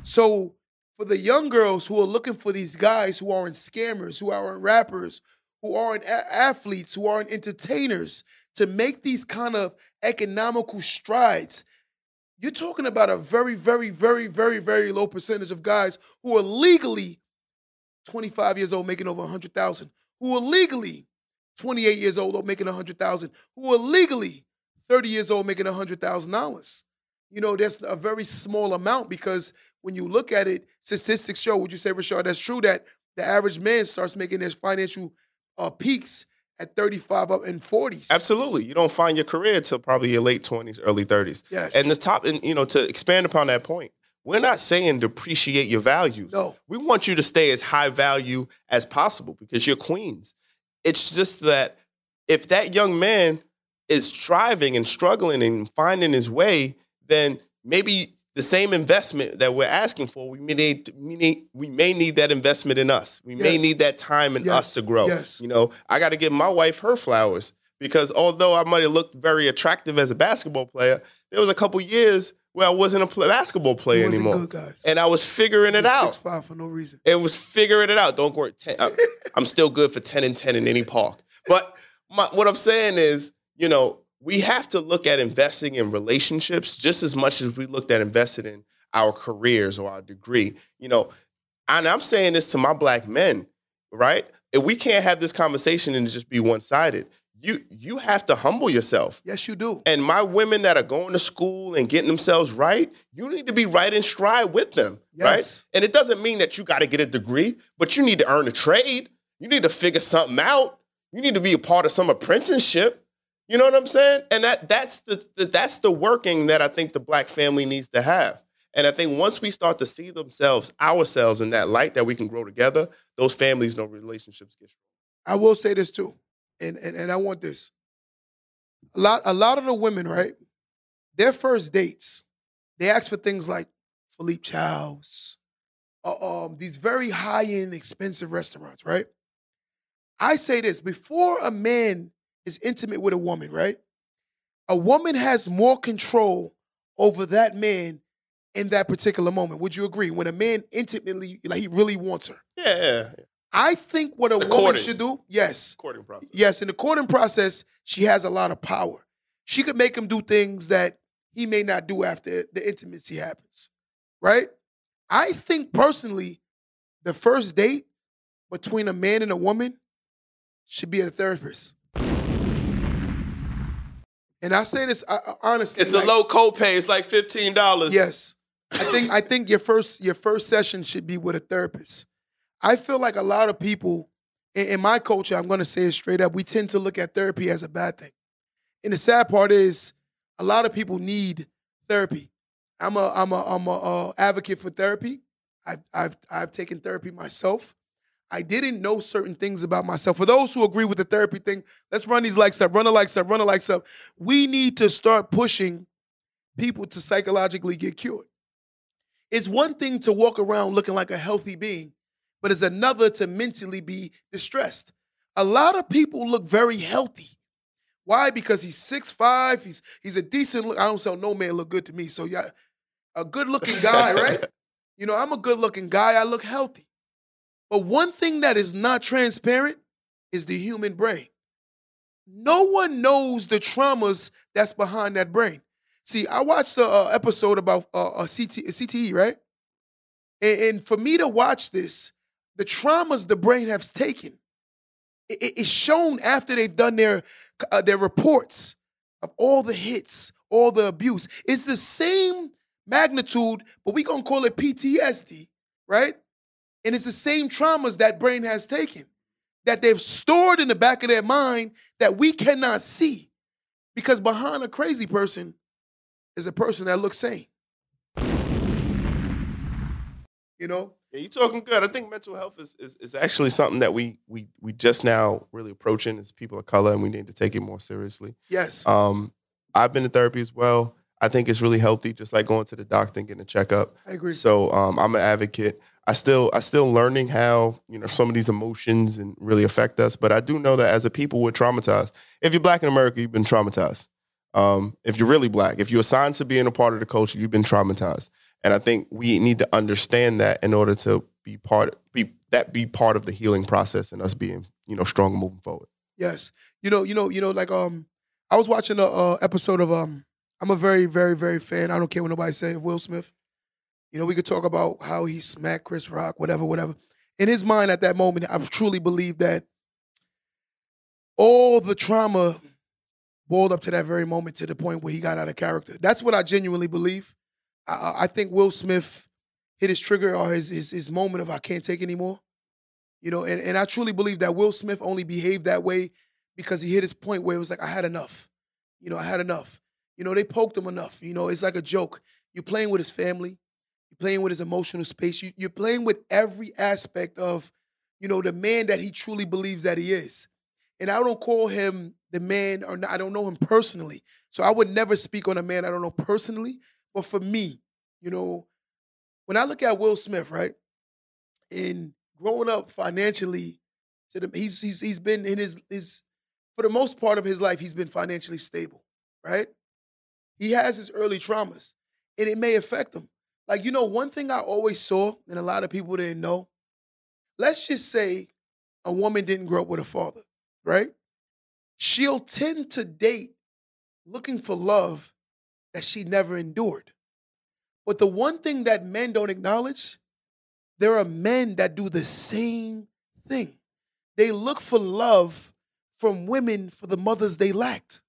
So for the young girls who are looking for these guys who aren't scammers, who aren't rappers, who aren't a- athletes, who aren't entertainers, to make these kind of economical strides, you're talking about a very, very, very, very, very low percentage of guys who are legally 25 years old making over 100,000, who are legally 28 years old making 100,000, who are legally 30 years old making $100,000. You know, that's a very small amount because when you look at it, statistics show, would you say, Rashard, that's true that the average man starts making his financial uh, peaks at 35 up and 40s. Absolutely. You don't find your career until probably your late 20s, early 30s. Yes. And the top, and you know, to expand upon that point, we're not saying depreciate your values. No. We want you to stay as high value as possible because you're queens. It's just that if that young man is striving and struggling and finding his way, then maybe the same investment that we're asking for, we may need, we, need, we may need that investment in us. We may need that time in Yes. us to grow. Yes. You know, I got to give my wife her flowers because although I might have looked very attractive as a basketball player, there was a couple years where I wasn't a pl- basketball player anymore, good, and I was figuring it out. Six five for no reason. It was figuring it out. Don't worry. 10, I'm, I'm still good for 10 and 10 in any park. But my, what I'm saying is, you know, we have to look at investing in relationships just as much as we looked at investing in our careers or our degree. You know, and I'm saying this to my black men, right? If we can't have this conversation and just be one sided, you you have to humble yourself. Yes, you do. And my women that are going to school and getting themselves right, you need to be right in stride with them, Yes. right? And it doesn't mean that you got to get a degree, but you need to earn a trade. You need to figure something out. You need to be a part of some apprenticeship. You know what I'm saying? And that that's the, the that's the working that I think the black family needs to have. And I think once we start to see themselves, ourselves in that light that we can grow together, those families, no relationships get strong. I will say this too, and and, and I want this. A lot, a lot of the women, right? Their first dates, they ask for things like Philippe Chow's, uh, um, these very high end, expensive restaurants, right? I say this before a man is intimate with a woman, right? A woman has more control over that man in that particular moment. Would you agree? When a man intimately, like he really wants her. Yeah, yeah. I think what a woman courting. should do, yes, Courting process. yes, in the courting process, she has a lot of power. She could make him do things that he may not do after the intimacy happens, right? I think personally, the first date between a man and a woman should be at a therapist. And I say this uh, uh, honestly. It's a low copay. It's like fifteen dollars. Yes. I think I think your first your first session should be with a therapist. I feel like a lot of people in, in my culture, I'm gonna say it straight up, we tend to look at therapy as a bad thing. And the sad part is a lot of people need therapy. I'm a I'm a I'm a uh, advocate for therapy. I've I've I've taken therapy myself. I didn't know certain things about myself. For those who agree with the therapy thing, let's run these likes up, run a likes up, run a likes up. We need to start pushing people to psychologically get cured. It's one thing to walk around looking like a healthy being, but it's another to mentally be distressed. A lot of people look very healthy. Why? Because he's 6'5, he's he's a decent look. I don't sell no man look good to me. So yeah, a good looking guy, right? You know, I'm a good looking guy. I look healthy. But one thing that is not transparent is the human brain. No one knows the traumas that's behind that brain. See, I watched an uh, episode about uh, a CT, a CTE, right? And, and for me to watch this, the traumas the brain has taken, it- it- it's shown after they've done their uh, their reports of all the hits, all the abuse. It's the same magnitude, but we gonna call it PTSD, right? And it's the same traumas that brain has taken that they've stored in the back of their mind that we cannot see. Because behind a crazy person is a person that looks sane. You know? Yeah, you talking good. I think mental health is, is, is actually something that we we we just now really approaching as people of color, and we need to take it more seriously. Yes. Um, I've been to therapy as well. I think it's really healthy, just like going to the doctor and getting a checkup. I agree. So um, I'm an advocate. I still I still learning how you know some of these emotions and really affect us. But I do know that as a people, we're traumatized. If you're black in America, you've been traumatized. Um, if you're really black, if you're assigned to being a part of the culture, you've been traumatized. And I think we need to understand that in order to be part be that be part of the healing process and us being you know strong moving forward. Yes. You know, you know, you know, like um I was watching a uh, episode of um I'm a very, very, very fan. I don't care what nobody say of Will Smith. You know, we could talk about how he smacked Chris Rock, whatever, whatever. In his mind at that moment, I truly believe that all the trauma boiled up to that very moment to the point where he got out of character. That's what I genuinely believe. I- I, think Will Smith hit his trigger or his, his his moment of I can't take anymore. You know, and, and I truly believe that Will Smith only behaved that way because he hit his point where it was like, I had enough. You know, I had enough. You know, they poked him enough. You know, it's like a joke. You're playing with his family, You're playing with his emotional space. You, you're playing with every aspect of, you know, the man that he truly believes that he is. And I don't call him the man, or not, I don't know him personally. So I would never speak on a man I don't know personally. But for me, you know, when I look at Will Smith, right, in growing up financially, to the, he's he's he's been in his his for the most part of his life, he's been financially stable, right? He has his early traumas, and it may affect him. Like you know, one thing I always saw, and a lot of people didn't know. Let's just say a woman didn't grow up with a father, right? She'll tend to date looking for love that she never endured. But the one thing that men don't acknowledge, there are men that do the same thing. They look for love from women for the mothers they lacked.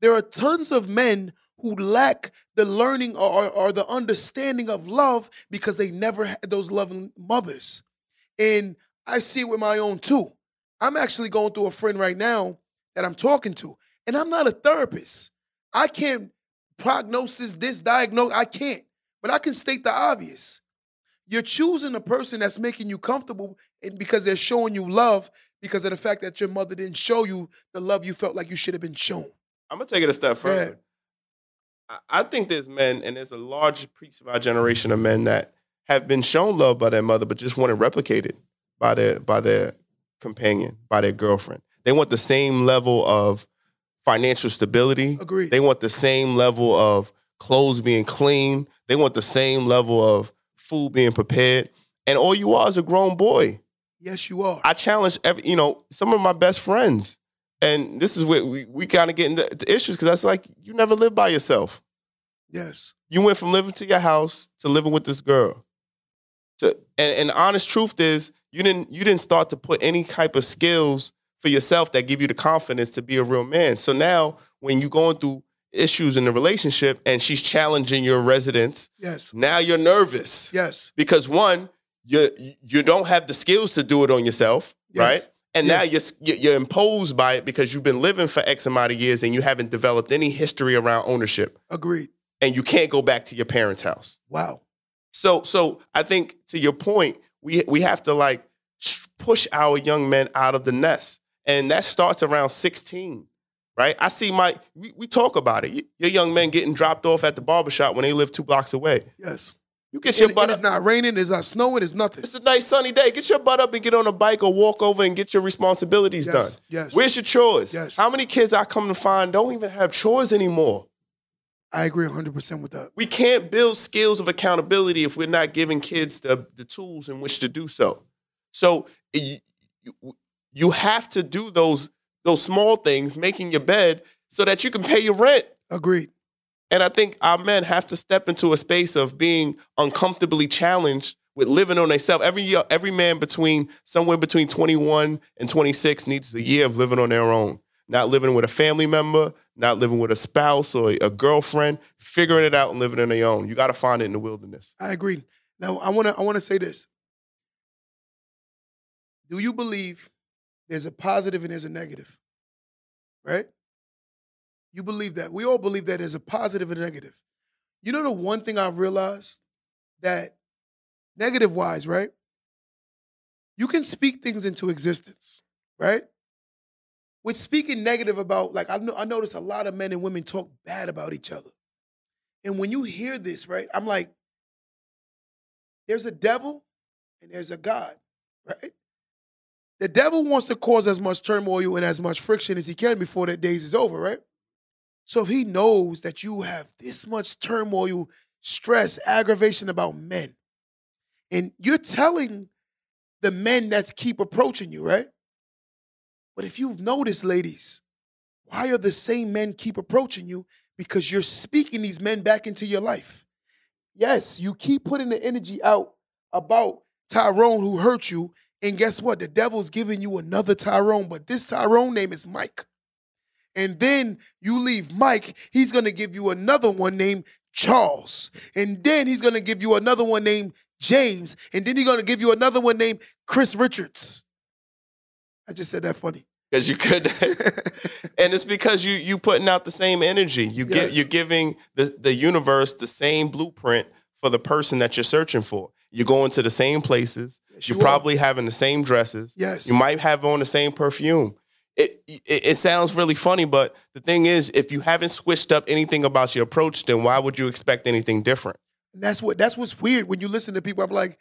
There are tons of men who lack the learning or, or the understanding of love because they never had those loving mothers. And I see it with my own too. I'm actually going through a friend right now that I'm talking to, and I'm not a therapist. I can't prognosis this, diagnose, I can't. But I can state the obvious. You're choosing a person that's making you comfortable and because they're showing you love because of the fact that your mother didn't show you the love you felt like you should have been shown. I'm gonna take it a step further. I- I think there's men, and there's a large piece of our generation of men that have been shown love by their mother, but just want it replicated by their by their companion, by their girlfriend. They want the same level of financial stability. Agreed. They want the same level of clothes being clean. They want the same level of food being prepared. And all you are is a grown boy. yes, you are. I challenge every, you know, some of my best friends, and this is where we, we kind of get into to issues because that's like you never lived by yourself. yes. You went from living to your house to living with this girl. To, and, and the honest truth is, you didn't you didn't start to put any type of skills for yourself that give you the confidence to be a real man. So now, when you're going through issues in the relationship and she's challenging your residence, Yes. now you're nervous Yes. because one, you you don't have the skills to do it on yourself, Yes. right? And now you're you're imposed by it because you've been living for X amount of years and you haven't developed any history around ownership, Agreed. and you can't go back to your parents' house. Wow. So so I think to your point, we we have to like push our young men out of the nest, and that starts around sixteen. Right, I see my. We, we talk about it. Your young men getting dropped off at the barbershop when they live two blocks away. Yes. You get And, your and butt it's up. not raining, it's not snowing, it's nothing. It's a nice sunny day. Get your butt up and get on a bike or walk over and get your responsibilities Yes, done. yes. Where's your chores? Yes. How many kids I come to find don't even have chores anymore? I agree 100% with that. We can't build skills of accountability if we're not giving kids the, the tools in which to do so. So you, you, you have to do those those small things, making your bed so that you can pay your rent. Agreed. And I think our men have to step into a space of being uncomfortably challenged with living on themselves. Every year, every man between somewhere between 21 and 26 needs a year of living on their own. Not living with a family member, not living with a spouse or a girlfriend, figuring it out and living on their own. You got to find it in the wilderness. I agree. Now I want to I want to say this. Do you believe there's a positive and there's a negative? Right? You believe that. We all believe that there's a positive and a negative. You know the one thing I've realized that negative wise, right? You can speak things into existence, right? With speaking negative about, like I know I notice a lot of men and women talk bad about each other. And when you hear this, right, I'm like, there's a devil and there's a God, right? The devil wants to cause as much turmoil and as much friction as he can before that days is over, right? So if he knows that you have this much turmoil, stress, aggravation about men, and you're telling the men that keep approaching you, right? But if you've noticed, ladies, why are the same men keep approaching you? Because you're speaking these men back into your life. Yes, you keep putting the energy out about Tyrone who hurt you. And guess what? The devil's giving you another Tyrone, but this Tyrone name is Mike. And then you leave Mike, he's gonna give you another one named Charles. And then he's gonna give you another one named James. And then he's gonna give you another one named Chris Richards. I just said that funny. Because you could, and it's because you you putting out the same energy. You get Yes. you're giving the the universe the same blueprint for the person that you're searching for. You're going to the same places. Yes, you're you are. probably having the same dresses. Yes. You might have on the same perfume. It, it it sounds really funny, but the thing is, if you haven't switched up anything about your approach, then why would you expect anything different? And that's what that's what's weird when you listen to people. I'm like,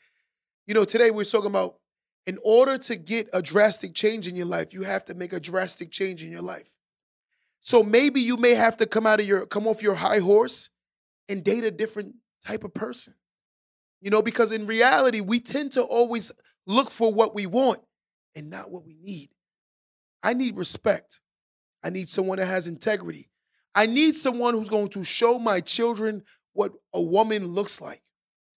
you know, today we're talking about in order to get a drastic change in your life, you have to make a drastic change in your life. So maybe you may have to come out of your come off your high horse and date a different type of person. You know, because in reality, we tend to always look for what we want and not what we need. I need respect. I need someone that has integrity. I need someone who's going to show my children what a woman looks like.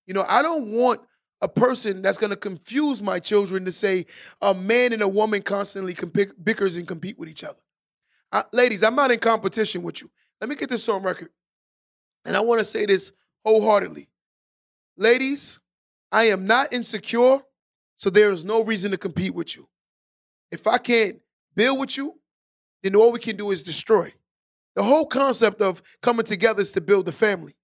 You know, I don't want a person that's going to confuse my children to say a man and a woman constantly compi- bickers and compete with each other. Uh, ladies, I'm not in competition with you. Let me get this on record. And I want to say this wholeheartedly. Ladies, I am not insecure, so there is no reason to compete with you. If I can't build with you, then all we can do is destroy. The whole concept of coming together is to build a family.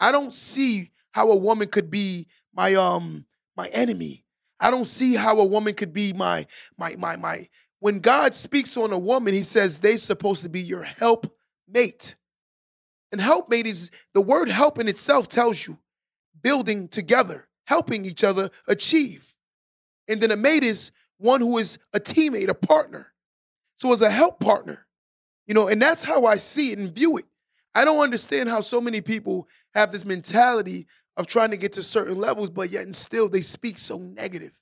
I don't see how a woman could be my um my enemy. I don't see how a woman could be my my my my when God speaks on a woman, he says they're supposed to be your helpmate. And helpmate is the word help in itself tells you building together, helping each other achieve. And then a mate is one who is a teammate, a partner. So as a help partner, you know, and that's how I see it and view it. I don't understand how so many people have this mentality of trying to get to certain levels, but yet and still they speak so negative.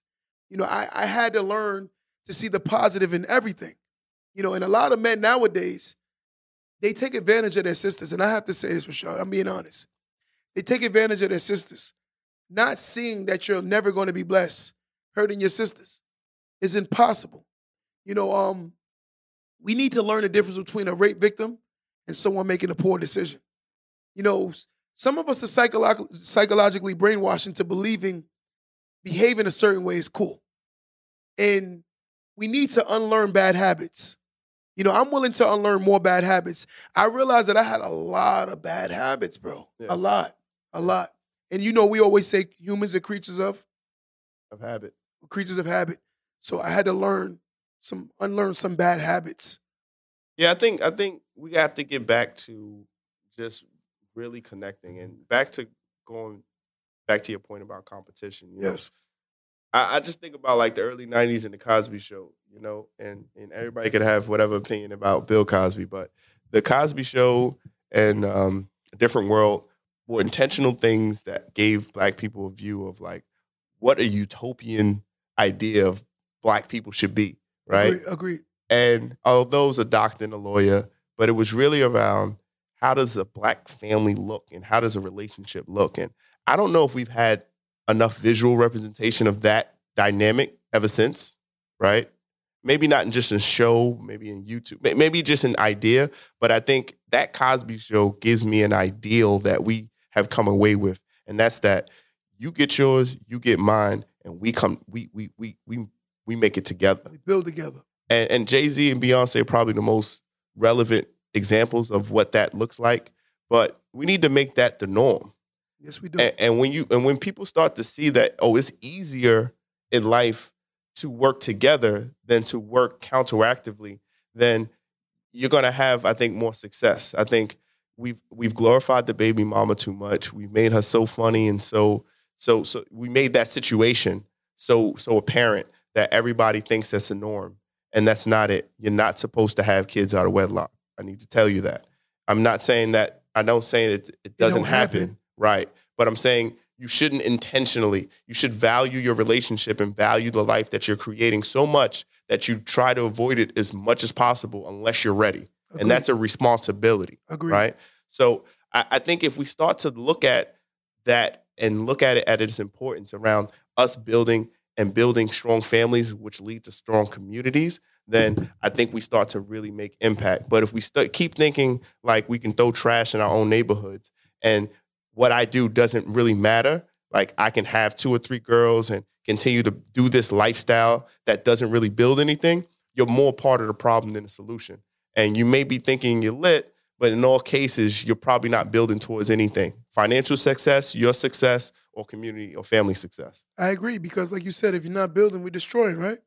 You know, I, I had to learn to see the positive in everything. You know, and a lot of men nowadays, they take advantage of their sisters. And I have to say this for sure, I'm being honest. They take advantage of their sisters, not seeing that you're never going to be blessed, hurting your sisters. It's impossible. You know, um, we need to learn the difference between a rape victim and someone making a poor decision. You know, some of us are psycholo- psychologically brainwashed into believing behaving a certain way is cool. And we need to unlearn bad habits. You know, I'm willing to unlearn more bad habits. I realized that I had a lot of bad habits, bro. Yeah. A lot, a lot. And you know, we always say humans are creatures of Of habit. creatures of habit. So I had to learn some, unlearn some bad habits. Yeah, I think I think we have to get back to just really connecting and back to going back to your point about competition. You know? Yes. I, I just think about like the early '90s and the Cosby Show, you know, and and everybody could have whatever opinion about Bill Cosby, but the Cosby Show and um, a different world were intentional things that gave Black people a view of like what a utopian idea of Black people should be, right? Agreed. agreed. And although it was a doctor and a lawyer, but it was really around how does a black family look and how does a relationship look? And I don't know if we've had enough visual representation of that dynamic ever since, right? Maybe not in just a show, maybe in YouTube, maybe just an idea, but I think that Cosby show gives me an ideal that we have come away with. And that's that you get yours, you get mine, and we come, we we we we we make it together We build together. and, and Jay Z and Beyonce are probably the most relevant examples of what that looks like. But we need to make that the norm. Yes, we do. And, and when you and when people start to see that, oh, it's easier in life to work together than to work counteractively, then you're gonna have, I think, more success. I think we've we've glorified the baby mama too much. We've made her so funny and so so so we made that situation so so apparent that everybody thinks that's the norm. And that's not it. You're not supposed to have kids out of wedlock. I need to tell you that. I'm not saying that I don't say it it doesn't don't happen. happen. Right. But I'm saying you shouldn't intentionally. You should value your relationship and value the life that you're creating so much that you try to avoid it as much as possible unless you're ready. Agreed. And that's a responsibility Agreed. right? So I, I think if we start to look at that and look at it at its importance around us building and building strong families, which lead to strong communities, then I think we start to really make impact. But if we st- keep thinking like we can throw trash in our own neighborhoods and what I do doesn't really matter, like I can have two or three girls and continue to do this lifestyle that doesn't really build anything, you're more part of the problem than the solution. And you may be thinking you're lit, but in all cases, you're probably not building towards anything financial success, your success, or community or family success. I agree because, like you said, if you're not building, we're destroying, right?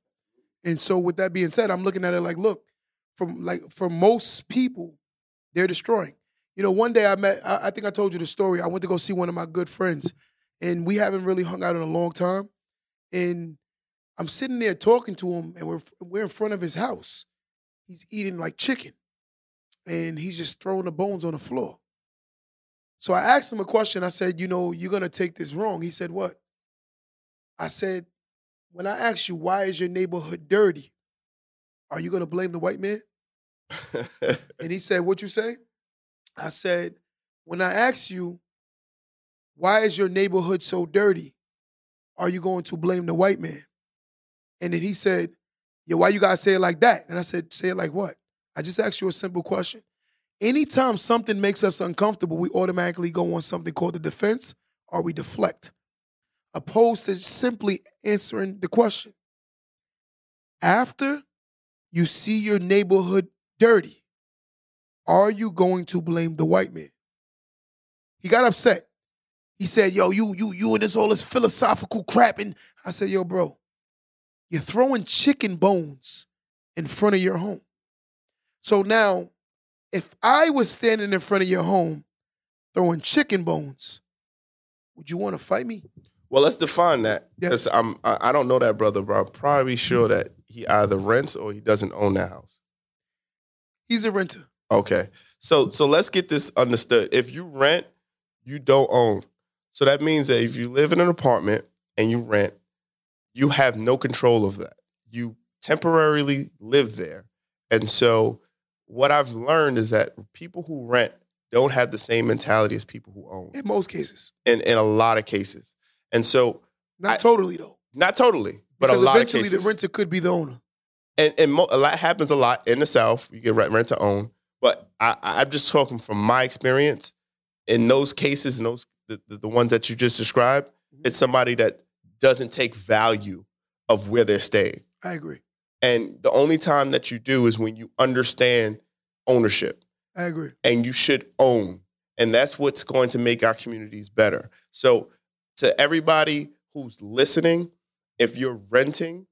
And so, with that being said, I'm looking at it like, look, from like for most people, they're destroying. You know, one day I met, I, think I told you the story. I went to go see one of my good friends, and we haven't really hung out in a long time. And I'm sitting there talking to him, and we're we're in front of his house. He's eating like chicken, and he's just throwing the bones on the floor. So I asked him a question. I said, "You know, you're gonna take this wrong." He said, "What?" I said, "When I ask you why is your neighborhood dirty, are you gonna blame the white man?" And he said, "What you say?" I said, "When I ask you why is your neighborhood so dirty, are you going to blame the white man?" And then he said, "Yeah, why you gotta say it like that?" And I said, "Say it like what?" I just asked you a simple question. Anytime something makes us uncomfortable, we automatically go on something called the defense or we deflect, opposed to simply answering the question. After you see your neighborhood dirty, are you going to blame the white man? He got upset. He said, "Yo, you, you, you, and this all this philosophical crap." And I said, "Yo, bro, you're throwing chicken bones in front of your home. So now, if I was standing in front of your home throwing chicken bones, would you want to fight me? Well, let's define that. Yes. Because I'm I don't know that brother, but I'm probably sure that he either rents or he doesn't own that house. He's a renter. Okay. So so let's get this understood. If you rent, you don't own. So that means that if you live in an apartment and you rent, you have no control of that. You temporarily live there. And so what I've learned is that people who rent don't have the same mentality as people who own In most cases, in, in a lot of cases. And so not I- totally though. not totally, but because a lot of eventually cases the renter could be the owner. and and mo- a lot happens a lot in the South. You get rent, rent to own, but I, I'm just talking from my experience. In those cases, in those the, the, the ones that you just described, mm-hmm. it's somebody that doesn't take value of where they're staying. I agree. And the only time that you do is when you understand ownership I agree. and you should own. And that's what's going to make our communities better. So, to everybody who's listening, if you're renting,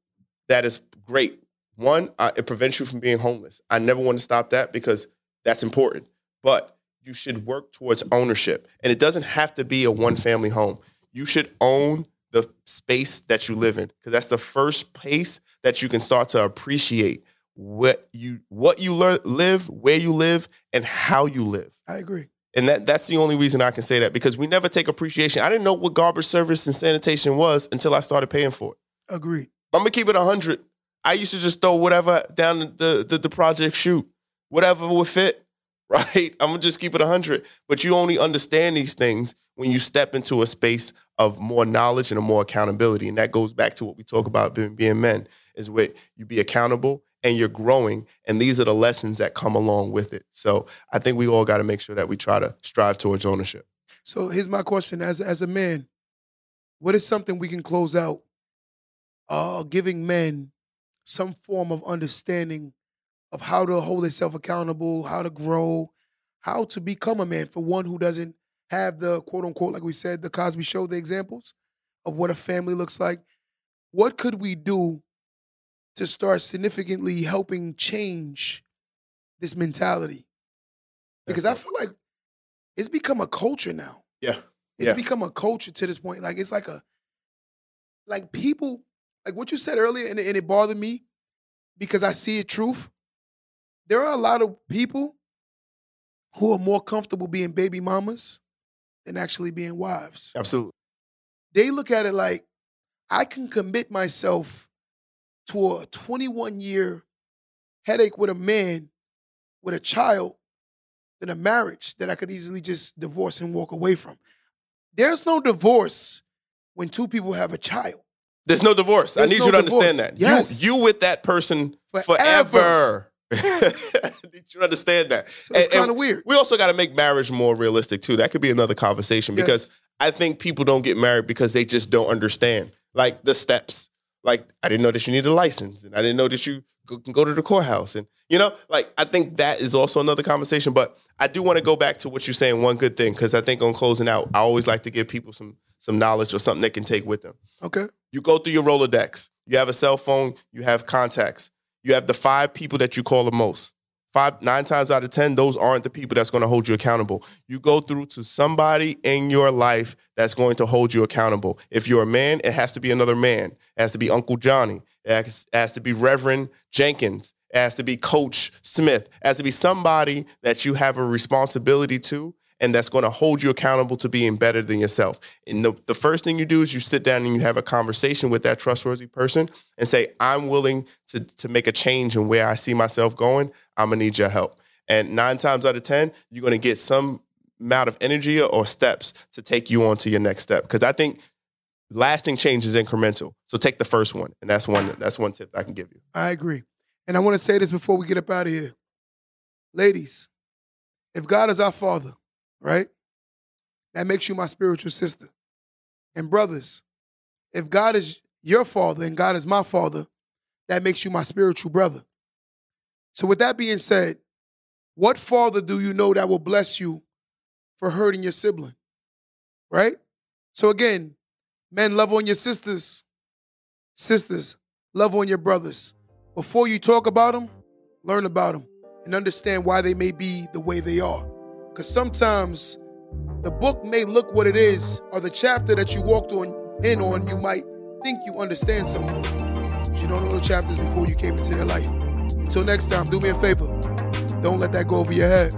that is great. One, uh, it prevents you from being homeless. I never want to stop that because that's important. But you should work towards ownership. And it doesn't have to be a one family home. You should own the space that you live in because that's the first place that you can start to appreciate what you what you learn, live, where you live, and how you live. I agree. And that that's the only reason I can say that because we never take appreciation. I didn't know what garbage service and sanitation was until I started paying for it. Agreed. I'm gonna keep it hundred. I used to just throw whatever down the, the the project chute, whatever would fit. Right? I'm gonna just keep it hundred. But you only understand these things when you step into a space of more knowledge and a more accountability. And that goes back to what we talk about being, being men, is where you be accountable and you're growing. And these are the lessons that come along with it. So I think we all got to make sure that we try to strive towards ownership. So here's my question: as as a man, what is something we can close out, uh, giving men some form of understanding of how to hold themselves accountable, how to grow, how to become a man for one who doesn't have the quote unquote, like we said, the Cosby Show, the examples of what a family looks like. What could we do to start significantly helping change this mentality? Because I feel like it's become a culture now. Yeah. It's Yeah. become a culture to this point. Like it's like a like people like what you said earlier, and it, and it bothered me because I see it truth. There are a lot of people who are more comfortable being baby mamas than actually being wives. Absolutely. They look at it like I can commit myself to a 21 year headache with a man with a child than a marriage that I could easily just divorce and walk away from. There's no divorce when two people have a child. There's no divorce. There's I need no you to understand that. Yes. You you with that person Forever. forever. Need you understand that. So it's kind of weird. We also got to make marriage more realistic too. That could be another conversation because I think people don't get married because they just don't understand like the steps. Like I didn't know that you need a license, and I didn't know that you can go to the courthouse, and you know, like I think that is also another conversation. But I do want to go back to what you're saying. One good thing, because I think on closing out, I always like to give people some some knowledge or something they can take with them. Okay. You go through your Rolodex. You have a cell phone. You have contacts. You have the five people that you call the most. Five, nine times out of 10, those aren't the people that's going to hold you accountable. You go through to somebody in your life that's going to hold you accountable. If you're a man, it has to be another man. It has to be Uncle Johnny. It has, it has to be Reverend Jenkins. It has to be Coach Smith. It has to be somebody that you have a responsibility to and that's going to hold you accountable to being better than yourself. And the, the first thing you do is you sit down and you have a conversation with that trustworthy person and say, I'm willing to, to make a change in where I see myself going. I'm going to need your help. And nine times out of 10, you're going to get some amount of energy or steps to take you on to your next step. Because I think lasting change is incremental. So take the first one. And that's one, that's one tip I can give you. I agree. And I want to say this before we get up out of here. Ladies, if God is our father, right? That makes you my spiritual sister. And brothers, if God is your father and God is my father, that makes you my spiritual brother. So, with that being said, what father do you know that will bless you for hurting your sibling? Right? So, again, men, love on your sisters. Sisters, love on your brothers. Before you talk about them, learn about them and understand why they may be the way they are. Because sometimes the book may look what it is, or the chapter that you walked on in on, you might think you understand someone. But you don't know the chapters before you came into their life. Until next time, do me a favor. Don't let that go over your head.